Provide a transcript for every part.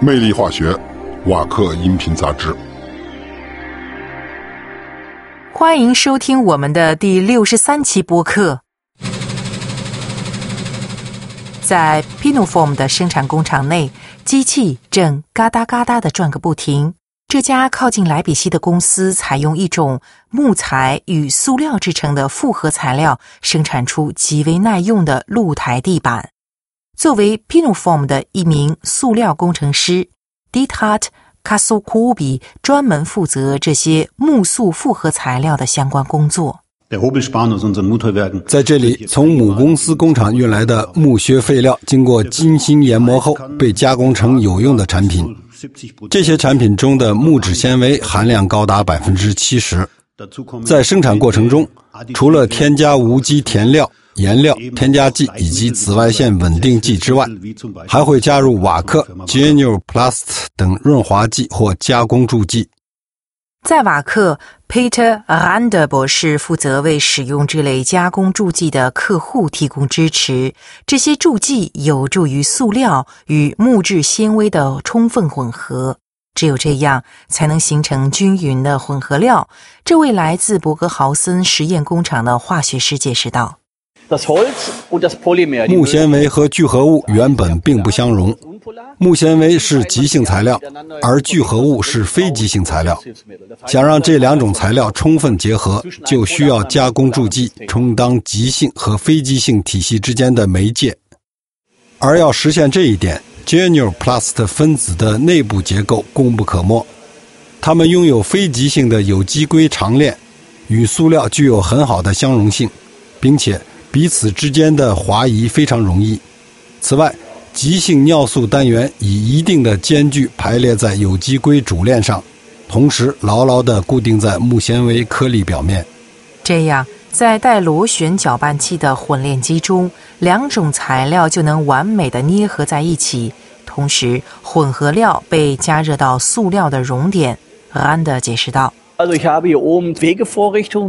魅力化学，瓦克音频杂志。欢迎收听我们的第六十三期播客。在 Pinoform 的生产工厂内，机器正嘎哒嘎哒的转个不停。这家靠近莱比锡的公司采用一种木材与塑料制成的复合材料，生产出极为耐用的露台地板。作为 Pinoform 的一名塑料工程师，Dithart k a s o k o b i 专门负责这些木塑复合材料的相关工作。在这里，从母公司工厂运来的木屑废料，经过精心研磨后，被加工成有用的产品。这些产品中的木质纤维含量高达百分之七十。在生产过程中，除了添加无机填料、颜料、添加剂以及紫外线稳定剂之外，还会加入瓦克、Genuplast 等润滑剂或加工助剂。在瓦克，Peter r a n d e 博士负责为使用这类加工助剂的客户提供支持。这些助剂有助于塑料与木质纤维的充分混合，只有这样才能形成均匀的混合料。这位来自伯格豪森实验工厂的化学师解释道。木纤维和聚合物原本并不相容，木纤维是极性材料，而聚合物是非极性材料。想让这两种材料充分结合，就需要加工助剂充当极性和非极性体系之间的媒介。而要实现这一点，Genuplast 分子的内部结构功不可没，它们拥有非极性的有机硅长链，与塑料具有很好的相容性，并且。彼此之间的滑移非常容易。此外，极性尿素单元以一定的间距排列在有机硅主链上，同时牢牢地固定在木纤维颗粒表面。这样，在带螺旋搅拌器的混炼机中，两种材料就能完美的捏合在一起。同时，混合料被加热到塑料的熔点。安德解释道。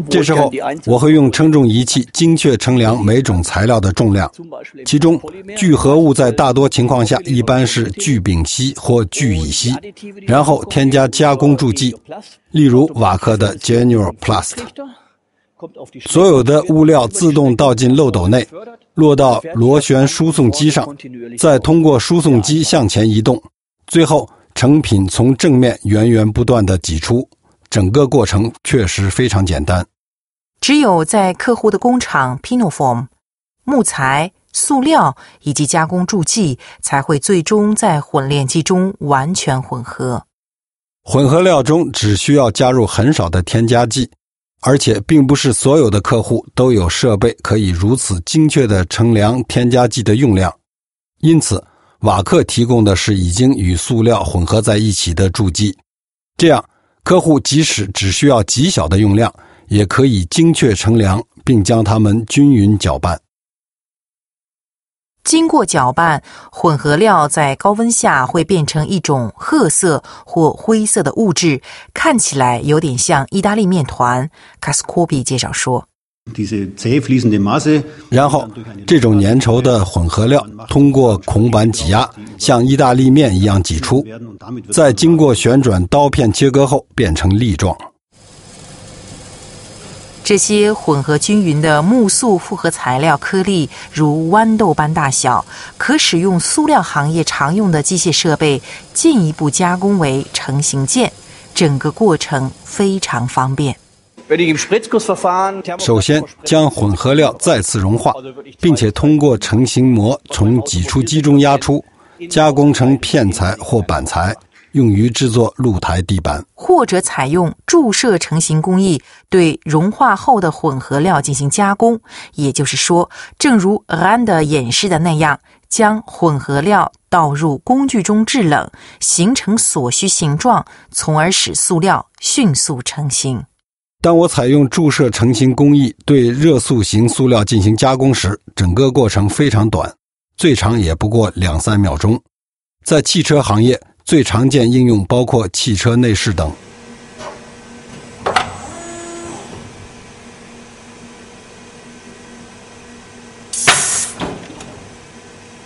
这时候，我会用称重仪器精确称量每种材料的重量。其中，聚合物在大多情况下一般是聚丙烯或聚乙烯，然后添加加工助剂，例如瓦克的 Genuplast。所有的物料自动倒进漏斗内，落到螺旋输送机上，再通过输送机向前移动，最后成品从正面源源不断的挤出。整个过程确实非常简单。只有在客户的工厂，Pinoform，木材、塑料以及加工助剂才会最终在混炼机中完全混合。混合料中只需要加入很少的添加剂，而且并不是所有的客户都有设备可以如此精确的称量添加剂的用量。因此，瓦克提供的是已经与塑料混合在一起的助剂，这样。客户即使只需要极小的用量，也可以精确称量，并将它们均匀搅拌。经过搅拌，混合料在高温下会变成一种褐色或灰色的物质，看起来有点像意大利面团。卡斯科比介绍说。然后，这种粘稠的混合料通过孔板挤压，像意大利面一样挤出，再经过旋转刀片切割后变成粒状。这些混合均匀的木塑复合材料颗粒如豌豆般大小，可使用塑料行业常用的机械设备进一步加工为成型件，整个过程非常方便。首先，将混合料再次融化，并且通过成型膜从挤出机中压出，加工成片材或板材，用于制作露台地板。或者采用注射成型工艺，对融化后的混合料进行加工。也就是说，正如安德演示的那样，将混合料倒入工具中制冷，形成所需形状，从而使塑料迅速成型。当我采用注射成型工艺对热塑型塑料进行加工时，整个过程非常短，最长也不过两三秒钟。在汽车行业，最常见应用包括汽车内饰等。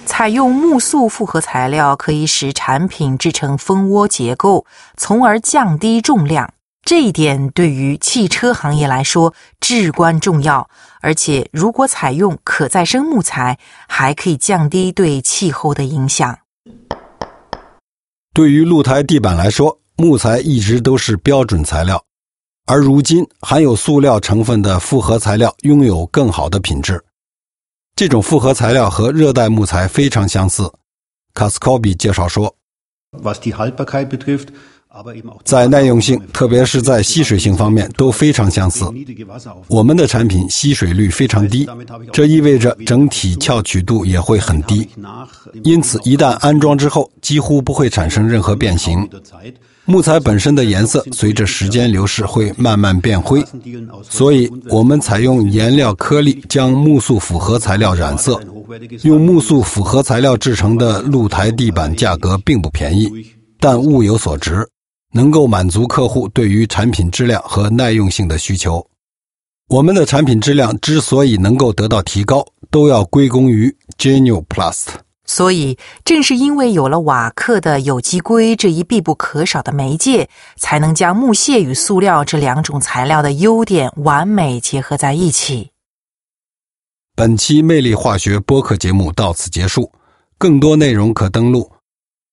采用木塑复合材料可以使产品制成蜂窝结构，从而降低重量。这一点对于汽车行业来说至关重要。而且，如果采用可再生木材，还可以降低对气候的影响。对于露台地板来说，木材一直都是标准材料，而如今含有塑料成分的复合材料拥有更好的品质。这种复合材料和热带木材非常相似。卡斯科比介绍说。在耐用性，特别是在吸水性方面都非常相似。我们的产品吸水率非常低，这意味着整体翘曲度也会很低，因此一旦安装之后，几乎不会产生任何变形。木材本身的颜色随着时间流逝会慢慢变灰，所以我们采用颜料颗粒将木塑复合材料染色。用木塑复合材料制成的露台地板价格并不便宜，但物有所值。能够满足客户对于产品质量和耐用性的需求。我们的产品质量之所以能够得到提高，都要归功于 Genuplast。所以，正是因为有了瓦克的有机硅这一必不可少的媒介，才能将木屑与塑料这两种材料的优点完美结合在一起。本期魅力化学播客节目到此结束，更多内容可登录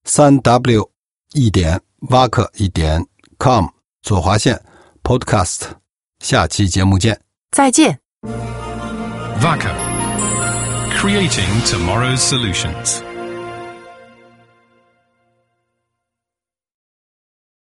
三 w 一点。挖克一点 com 左划线 podcast，下期节目见。再见。vaka，creating tomorrow's solutions.